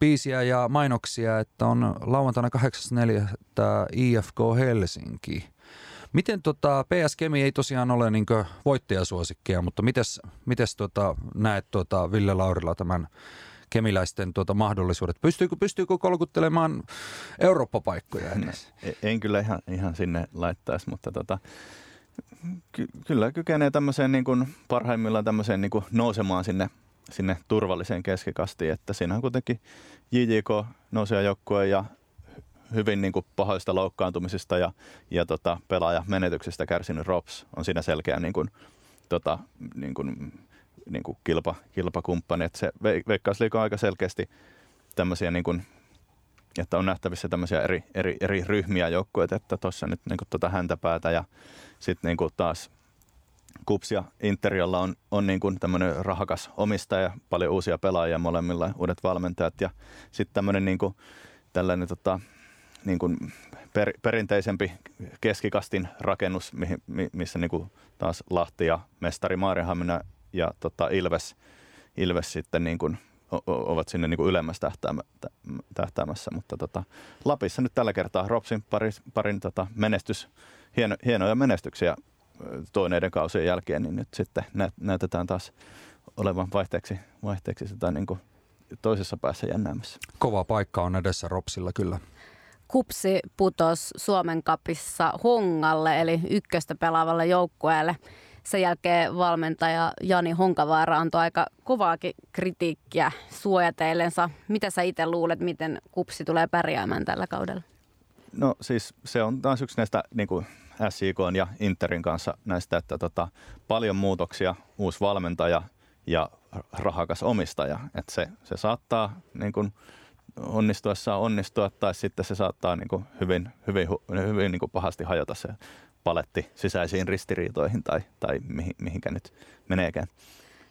biisiä ja mainoksia, että on lauantaina 8.4. IFK Helsinki. Miten tota, PS Kemi ei tosiaan ole niin voittajasuosikkeja, mutta mites, mites tota, näet tota Ville Laurila tämän kemiläisten tuota, mahdollisuudet? Pystyykö, pystyykö kolkuttelemaan Eurooppa-paikkoja edes? En, en kyllä ihan, ihan sinne laittaisi, mutta tota, ky- kyllä kykenee tämmöiseen niin kuin, parhaimmillaan tämmöiseen niin kuin nousemaan sinne, sinne turvalliseen keskikastiin, että siinä on kuitenkin JJK nousee joukkue ja hyvin niin kuin pahoista loukkaantumisista ja, ja tota, pelaajamenetyksistä kärsinyt Rops on siinä selkeä niin kuin, tota, niin kuin, niin kuin kilpa, kilpakumppani. Että se Veikkausliiga on aika selkeästi tämmöisiä, niin kuin, että on nähtävissä tämmöisiä eri, eri, eri ryhmiä joukkueita, että tuossa nyt niin kuin tuota häntäpäätä ja sitten niin kuin taas Kups ja Interiolla on, on niin kuin tämmöinen rahakas omistaja, paljon uusia pelaajia molemmilla, uudet valmentajat ja sitten tämmöinen niin kuin, tällainen tota, niin kuin per, perinteisempi keskikastin rakennus, missä niin kuin taas Lahti ja mestari Maarihamina ja tota Ilves, Ilves sitten niin kuin ovat sinne niin kuin ylemmässä tähtäämässä, mutta tota, Lapissa nyt tällä kertaa Ropsin parin, parin tota menestys, hieno, hienoja menestyksiä toineiden kausien jälkeen, niin nyt sitten näytetään taas olevan vaihteeksi, vaihteeksi sitä niin kuin toisessa päässä jännäämässä. Kova paikka on edessä Ropsilla kyllä. Kupsi putos Suomen kapissa Hongalle, eli ykköstä pelaavalle joukkueelle. Sen jälkeen valmentaja Jani Honkavaara antoi aika kovaakin kritiikkiä suojateilensa. Mitä sä itse luulet, miten Kupsi tulee pärjäämään tällä kaudella? No siis se on taas yksi näistä niin kuin SIK ja Interin kanssa näistä, että tota, paljon muutoksia, uusi valmentaja ja rahakas omistaja. Että se, se saattaa niin kuin, onnistuessaan onnistua tai sitten se saattaa niin kuin hyvin, hyvin, hyvin niin kuin pahasti hajota se paletti sisäisiin ristiriitoihin tai, tai mihin, mihinkä nyt meneekään.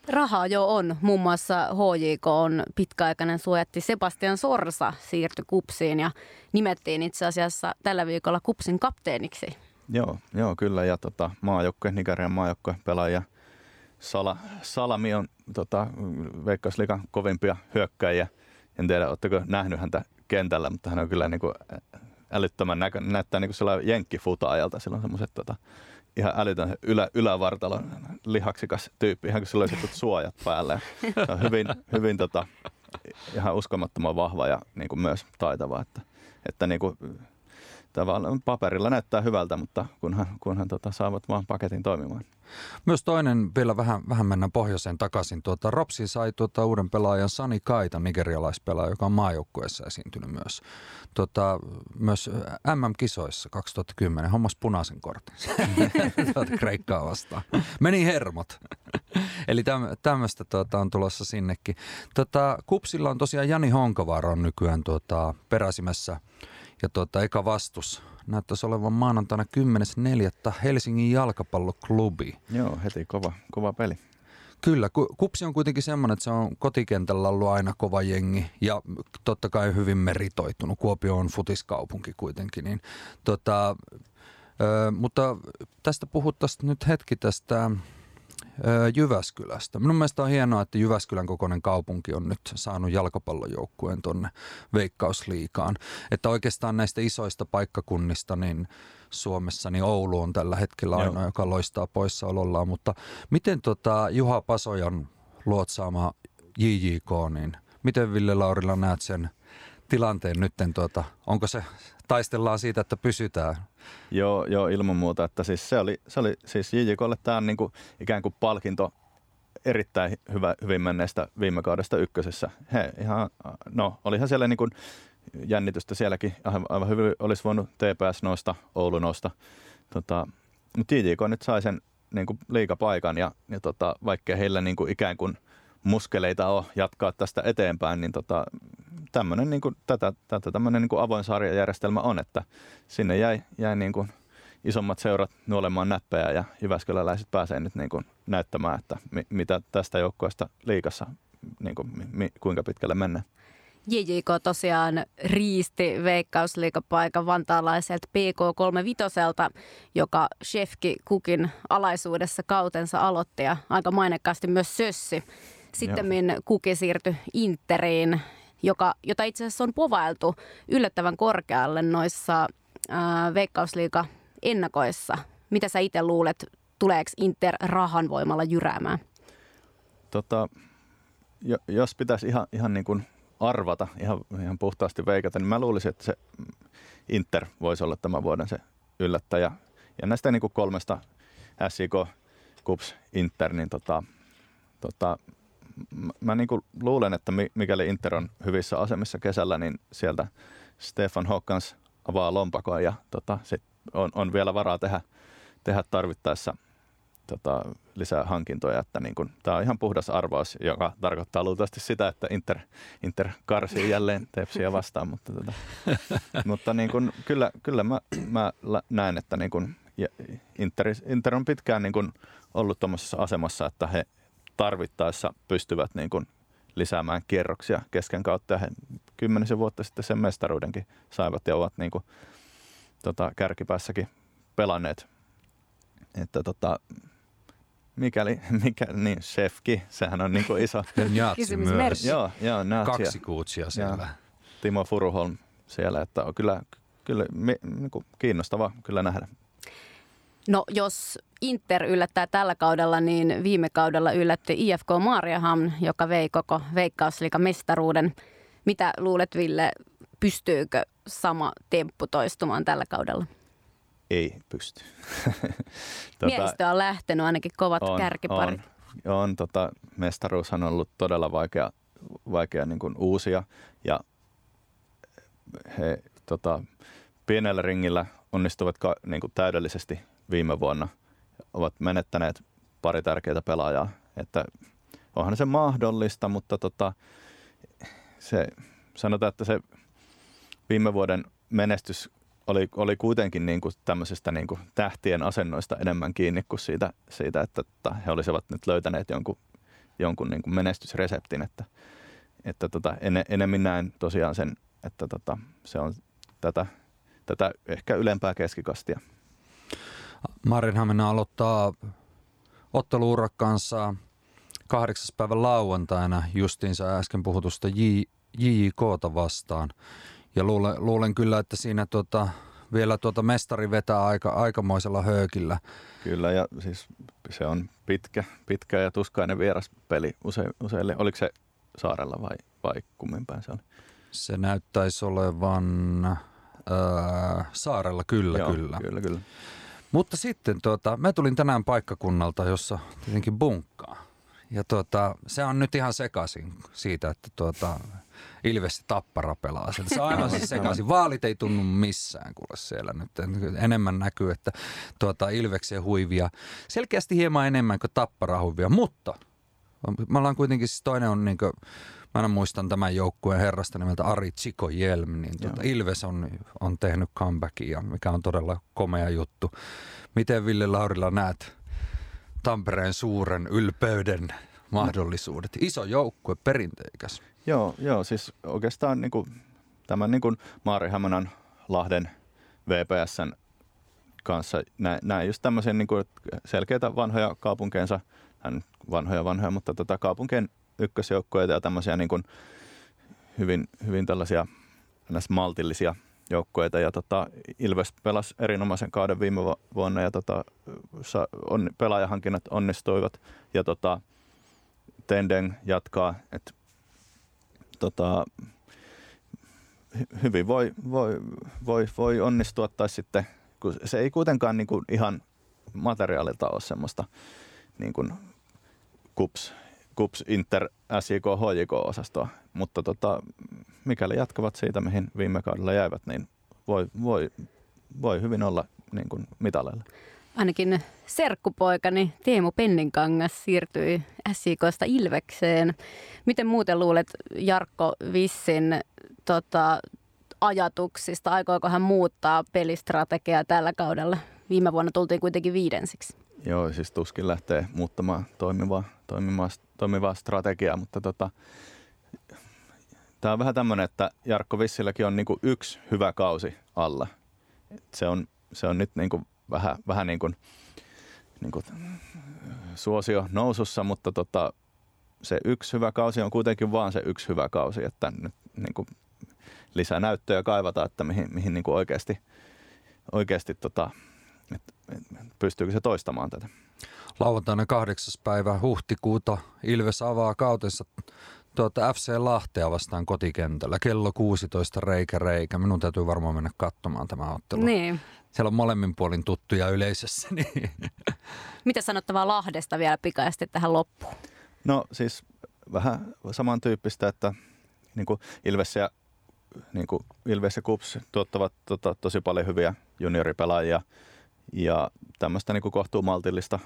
Rahaa jo on. Muun muassa HJK on pitkäaikainen suojatti Sebastian Sorsa siirtyi Kupsiin ja nimettiin itse asiassa tällä viikolla Kupsin kapteeniksi. Joo, joo kyllä. Ja tota, maajoukkue, Nigerian maajoukkue pelaaja Sala, Salami on tota, Veikkausliikan kovimpia hyökkäjiä. En tiedä, oletteko nähnyt häntä kentällä, mutta hän on kyllä niin kuin älyttömän näköinen. Näyttää niin kuin sellainen jenkkifutaajalta. Sillä on semmoiset tota, ihan älytön ylä, ylävartalon lihaksikas tyyppi, ihan kuin sillä olisi suojat päällä. Se on hyvin, hyvin tota, ihan uskomattoman vahva ja niin kuin myös taitava. Että, että niin kuin, tavallaan paperilla näyttää hyvältä, mutta kunhan, kunhan tota, saavat vaan paketin toimimaan. Myös toinen, vielä vähän, vähän mennään pohjoiseen takaisin. Tuota, Ropsi sai tuota, uuden pelaajan Sani Kaita, nigerialaispelaaja, joka on maajoukkueessa esiintynyt myös. Tuota, myös MM-kisoissa 2010 hommas punaisen kortin tuota, Kreikkaa vastaan. Meni hermot. Eli tämmöistä tuota, on tulossa sinnekin. Tuota, Kupsilla on tosiaan Jani Honkavaara on nykyään tuota, peräsimässä ja tuota, eka vastus näyttäisi olevan maanantaina 10.4. Helsingin jalkapalloklubi. Joo, heti kova, kova peli. Kyllä, Kupsi on kuitenkin semmoinen, että se on kotikentällä ollut aina kova jengi ja totta kai hyvin meritoitunut. Kuopio on futiskaupunki kuitenkin. Niin, tota, ö, mutta tästä puhuttaisiin nyt hetki tästä Jyväskylästä. Minun mielestä on hienoa, että Jyväskylän kokoinen kaupunki on nyt saanut jalkapallojoukkueen tuonne Veikkausliikaan. Että oikeastaan näistä isoista paikkakunnista niin Suomessa niin Oulu on tällä hetkellä ainoa, Joo. joka loistaa poissaolollaan. Mutta miten tota Juha Pasojan luotsaama JJK, niin miten Ville Laurilla näet sen tilanteen nytten? Tuota, onko se, taistellaan siitä, että pysytään Joo, joo, ilman muuta. Että siis se oli, se oli siis JJKlle tämä niin kuin, ikään kuin palkinto erittäin hyvä, hyvin menneestä viime kaudesta ykkösessä. He ihan, no olihan siellä niin kuin jännitystä sielläkin. Aivan hyvin olisi voinut TPS nousta, Oulu nousta. Tota, mutta JJK nyt sai sen niin kuin liikapaikan ja, ja tota, vaikkei heillä niin kuin ikään kuin muskeleita ole jatkaa tästä eteenpäin, niin tota, tämmöinen niin niin avoin sarjajärjestelmä on, että sinne jäi, jäi niin kuin isommat seurat nuolemaan näppejä ja Jyväskyläläiset pääsee nyt niin kuin näyttämään, että mi, mitä tästä joukkoista liikassa, niin kuin, mi, kuinka pitkälle mennään. JJK tosiaan riisti veikkausliikapaikan vantaalaiselta PK35, joka Shefki Kukin alaisuudessa kautensa aloitti ja aika mainekkaasti myös sössi. Sitten Kuki siirtyi Interiin joka, jota itse asiassa on povailtu yllättävän korkealle noissa äh, Veikkausliiga ennakoissa? Mitä sä itse luulet, tuleeko Inter rahan voimalla jyräämään? Tota, jo, jos pitäisi ihan, ihan niin kuin arvata, ihan, ihan puhtaasti veikata, niin mä luulisin, että se Inter voisi olla tämän vuoden se yllättäjä. Ja näistä niin kuin kolmesta SIK, KUPS, Inter, niin tota, tota, mä, niin kuin luulen, että mikäli Inter on hyvissä asemissa kesällä, niin sieltä Stefan Hokkans avaa lompakoa ja tota, sit on, on vielä varaa tehdä, tehdä tarvittaessa tota, lisää hankintoja. Että niin kun, tämä on ihan puhdas arvaus, joka tarkoittaa luultavasti sitä, että Inter, Inter karsii jälleen tepsiä vastaan. Mutta, tota, mutta niin kun, kyllä, kyllä mä, mä näen, että niin kun, Inter, Inter on pitkään niin kun ollut tuommoisessa asemassa, että he tarvittaessa pystyvät niin kun lisäämään kierroksia kesken kautta. Ja he kymmenisen vuotta sitten sen mestaruudenkin saivat ja ovat niin kuin, tota, kärkipäässäkin pelanneet. Että tota, mikäli, mikä, niin Shefki, sehän on niin kuin iso kysymysmerkki. Joo, joo, Kaksi kuutsia siellä. Ja Timo Furuholm siellä, että on kyllä, kyllä niin kuin kiinnostava kyllä nähdä. No jos Inter yllättää tällä kaudella, niin viime kaudella yllätti IFK Maariaham, joka vei koko Veikkausliikan mestaruuden. Mitä luulet Ville, pystyykö sama temppu toistumaan tällä kaudella? Ei pysty. tota, Miehistö on lähtenyt ainakin kovat on, kärkiparit. On, on tota, mestaruus on ollut todella vaikea, vaikea niin kuin uusia ja he tota, pienellä ringillä onnistuvat ka, niin kuin täydellisesti viime vuonna. Ovat menettäneet pari tärkeää pelaajaa. Että onhan se mahdollista, mutta tota, se, sanotaan, että se viime vuoden menestys oli, oli kuitenkin niin kuin tämmöisestä niin kuin tähtien asennoista enemmän kiinni kuin siitä, siitä että, että he olisivat nyt löytäneet jonkun, jonkun niin kuin menestysreseptin. Että, että tota, en, enemmän näen tosiaan sen, että tota, se on tätä, tätä ehkä ylempää keskikastia. Marinhamina aloittaa otteluurakkaansa kahdeksas päivän lauantaina justiinsa äsken puhutusta JJKta vastaan. Ja luulen, luulen kyllä, että siinä tuota, vielä tuota mestari vetää aika, aikamoisella höökillä. Kyllä, ja siis se on pitkä, pitkä ja tuskainen vieraspeli use, useille. Oliko se saarella vai, vai kumminpäin se oli? Se näyttäisi olevan öö, saarella, kyllä, Joo, kyllä. Kyllä, kyllä. Mutta sitten tuota, mä tulin tänään paikkakunnalta, jossa tietenkin bunkkaa. Ja tuota, se on nyt ihan sekaisin siitä, että tuota, Ilves Tappara pelaa. Se on aivan siis sekaisin. Vaalit ei tunnu missään kuule siellä nyt. Enemmän näkyy, että tuota, Ilveksen huivia. Selkeästi hieman enemmän kuin Tappara huivia, mutta me ollaan kuitenkin, siis toinen on niin kuin, aina muistan tämän joukkueen herrasta nimeltä Ari Chico Jelm, niin tuota, Ilves on, on tehnyt comebackia, mikä on todella komea juttu. Miten Ville Laurila näet Tampereen suuren ylpeyden mahdollisuudet? Iso joukkue, perinteikäs. Joo, joo siis oikeastaan niin kuin, tämän niin kuin Maarihammanan Lahden VPSn kanssa näin just tämmöisiä niin kuin selkeitä vanhoja kaupunkeensa, vanhoja vanhoja, mutta tota kaupunkien ykkösjoukkoja ja tämmöisiä niin kuin hyvin, hyvin tällaisia maltillisia joukkueita. Ja tota, Ilves pelasi erinomaisen kauden viime vuonna ja tota, on, pelaajahankinnat onnistuivat. Ja tota, Tendeng jatkaa, että tota, hyvin voi, voi, voi, voi onnistua tai sitten, kun se ei kuitenkaan niin kuin ihan materiaalilta ole semmoista niin kuin kups, kups Inter SJK HJK osastoa, mutta tota, mikäli jatkavat siitä, mihin viime kaudella jäivät, niin voi, voi, voi hyvin olla niin kuin mitaleilla ainakin serkkupoikani Teemu Penninkangas siirtyi SIKsta Ilvekseen. Miten muuten luulet Jarkko Vissin tota, ajatuksista? Aikooko hän muuttaa pelistrategiaa tällä kaudella? Viime vuonna tultiin kuitenkin viidensiksi. Joo, siis tuskin lähtee muuttamaan toimivaa, toimivaa, toimivaa strategiaa, mutta tota, tämä on vähän tämmöinen, että Jarkko Vissilläkin on niinku yksi hyvä kausi alla. se on, se on nyt niinku vähän, vähän niin kuin, niin kuin suosio nousussa, mutta tota, se yksi hyvä kausi on kuitenkin vaan se yksi hyvä kausi, että nyt niin kuin lisää näyttöjä kaivataan, että mihin, mihin niin kuin oikeasti, oikeasti tota, että, että pystyykö se toistamaan tätä. Lauantaina 8. päivä huhtikuuta Ilves avaa kautensa tuota FC Lahtea vastaan kotikentällä. Kello 16 reikä reikä. Minun täytyy varmaan mennä katsomaan tämä ottelu. Niin. Siellä on molemmin puolin tuttuja yleisössä. Niin. Mitä sanottavaa Lahdesta vielä pikaisesti tähän loppuun? No siis vähän samantyyppistä, että niin kuin Ilves, ja, niin kuin Ilves ja Kups tuottavat tota, tosi paljon hyviä junioripelaajia ja tämmöistä niin kohtuu maltillista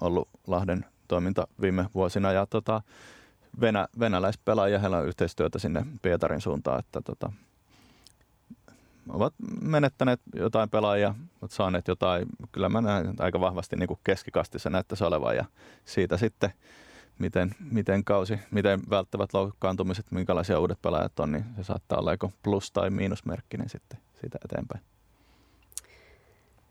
ollut Lahden toiminta viime vuosina ja tota, venä, venäläispelaajia, heillä on yhteistyötä sinne Pietarin suuntaan, että tota, ovat menettäneet jotain pelaajia, ovat saaneet jotain, kyllä mä näen aika vahvasti niin kuin keskikastissa näyttäisi olevan ja siitä sitten miten, miten kausi, miten välttävät loukkaantumiset, minkälaisia uudet pelaajat on, niin se saattaa olla joko plus- tai miinusmerkkinen sitten siitä eteenpäin.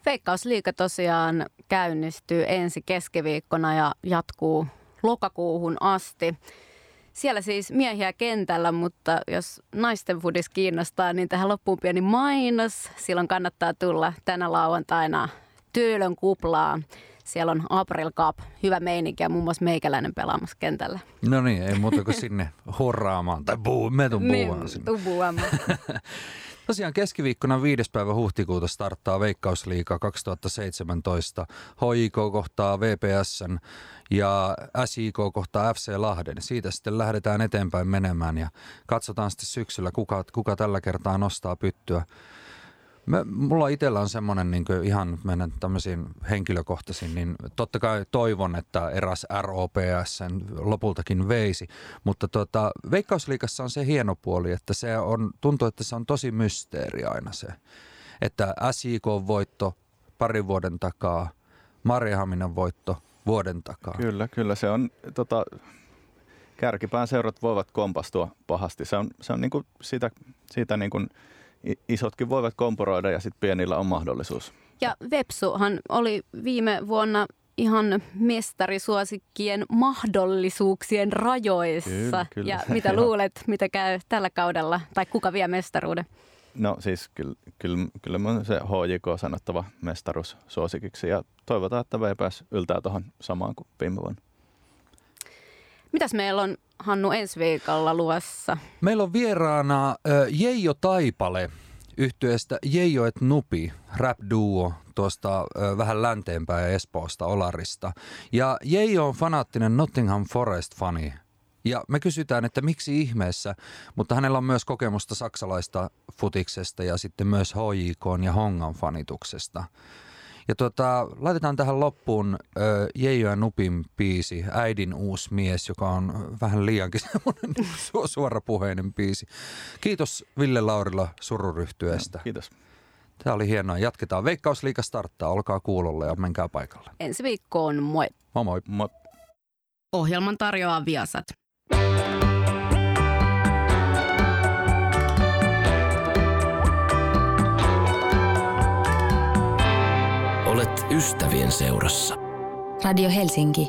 Veikkausliiga tosiaan käynnistyy ensi keskiviikkona ja jatkuu lokakuuhun asti. Siellä siis miehiä kentällä, mutta jos naisten fudis kiinnostaa, niin tähän loppuun pieni mainos. Silloin kannattaa tulla tänä lauantaina Työlön kuplaa. Siellä on April Cup, hyvä meininki ja muun muassa meikäläinen pelaamassa kentällä. No niin, ei muuta kuin sinne horraamaan tai buu, me tuun Niin, buuaan sinne. tuu buuamaan. Tosiaan keskiviikkona 5. päivä huhtikuuta starttaa Veikkausliiga 2017. HIK kohtaa VPSn ja SIK kohtaa FC Lahden. Siitä sitten lähdetään eteenpäin menemään ja katsotaan sitten syksyllä, kuka, kuka tällä kertaa nostaa pyttyä. Mä, mulla itsellä on semmoinen niin ihan mennä tämmöisiin henkilökohtaisiin, niin totta kai toivon, että eräs ROPS sen lopultakin veisi, mutta tota, Veikkausliikassa on se hieno puoli, että se on, tuntuu, että se on tosi mysteeri aina se, että SIK-voitto parin vuoden takaa, Marihaminan voitto vuoden takaa. Kyllä, kyllä se on, tota, kärkipään seurat voivat kompastua pahasti. Se on, se on niin kuin siitä, siitä niin kuin isotkin voivat komporoida ja sitten pienillä on mahdollisuus. Ja Vepsuhan oli viime vuonna ihan mestarisuosikkien mahdollisuuksien rajoissa. Kyllä, kyllä. Ja mitä luulet, mitä käy tällä kaudella, tai kuka vie mestaruuden? No siis kyllä, kyllä, kyllä mun se HJK sanottava mestaruus suosikiksi ja toivotaan, että VPS yltää tuohon samaan kuin viime vuonna. Mitäs meillä on, Hannu, ensi viikolla luossa? Meillä on vieraana Jeijo Taipale yhtyeestä Jeijo et Nupi, rap duo tuosta vähän länteenpäin Espoosta, Olarista. Ja Jeijo on fanaattinen Nottingham Forest-fani. Ja me kysytään, että miksi ihmeessä, mutta hänellä on myös kokemusta saksalaista futiksesta ja sitten myös HJK ja Hongan fanituksesta. Ja tota, laitetaan tähän loppuun ö, Jeijo ja Nupin biisi, Äidin uusi mies, joka on vähän liiankin semmoinen su- suorapuheinen biisi. Kiitos Ville Laurila sururyhtyeestä. Kiitos. Tämä oli hienoa. Jatketaan. Veikkausliiga starttaa. Olkaa kuulolla ja menkää paikalle. Ensi viikkoon, moi! Moi moi. Moi. Ohjelman tarjoaa Viasat. Ystävien seurassa. Radio Helsinki